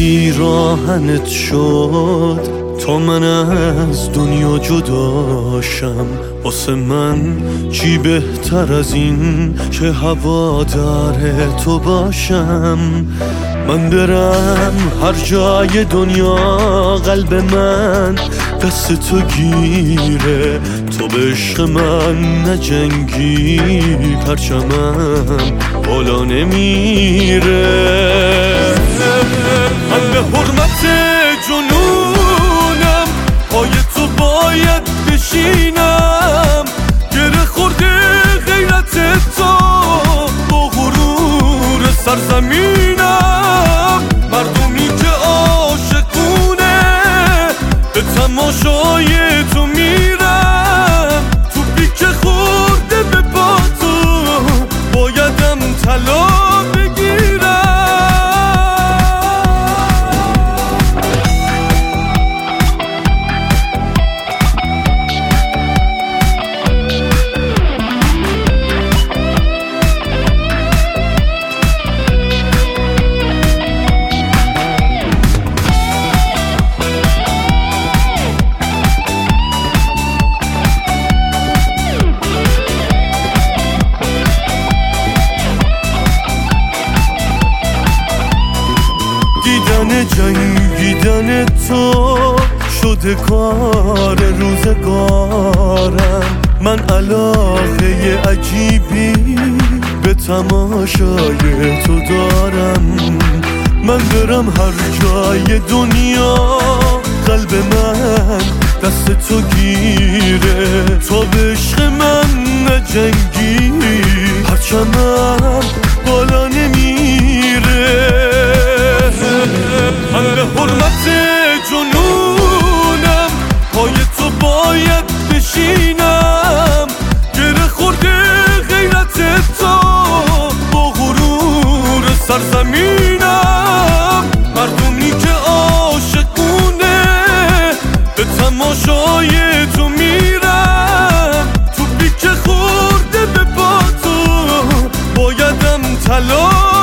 پیراهنت شد تا من از دنیا جداشم واسه من چی بهتر از این که هوادار تو باشم؟ من برم هر جای دنیا قلب من دست تو گیره. تو به عشق من نجنگی پرچمم بالا نمیره. جنگیدن تو شده کار روزگارم. من علاقه عجیبی به تماشای تو دارم. من برم هر جای دنیا قلب من دست تو گیره. تا بشینم. گره خورده غیرت تو. با غرور سرزمینم. مردمی که عاشقونه به تماشای تو میرم تو پیک خورده به پا تو. بایدم طلا